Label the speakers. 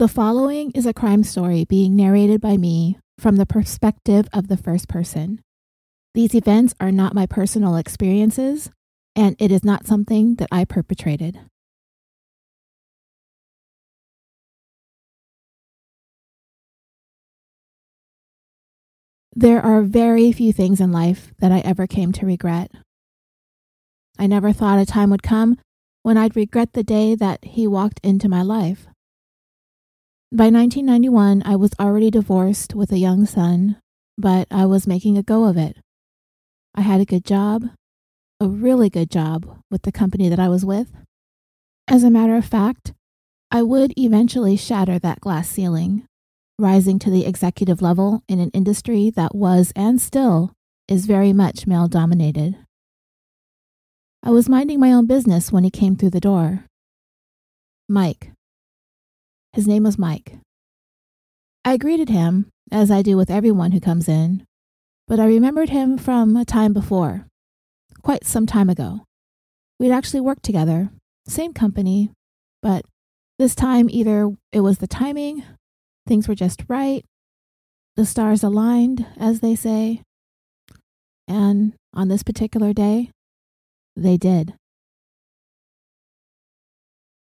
Speaker 1: The following is a crime story being narrated by me from the perspective of the first person. These events are not my personal experiences, and it is not something that I perpetrated. There are very few things in life that I ever came to regret. I never thought a time would come when I'd regret the day that he walked into my life. By 1991, I was already divorced with a young son, but I was making a go of it. I had a good job, a really good job with the company that I was with. As a matter of fact, I would eventually shatter that glass ceiling rising to the executive level in an industry that was and still is very much male dominated. I was minding my own business when he came through the door. Mike. His name was Mike. I greeted him, as I do with everyone who comes in, but I remembered him from a time before, quite some time ago. We'd actually worked together, same company, but this time either it was the timing Things were just right. The stars aligned, as they say. And on this particular day, they did.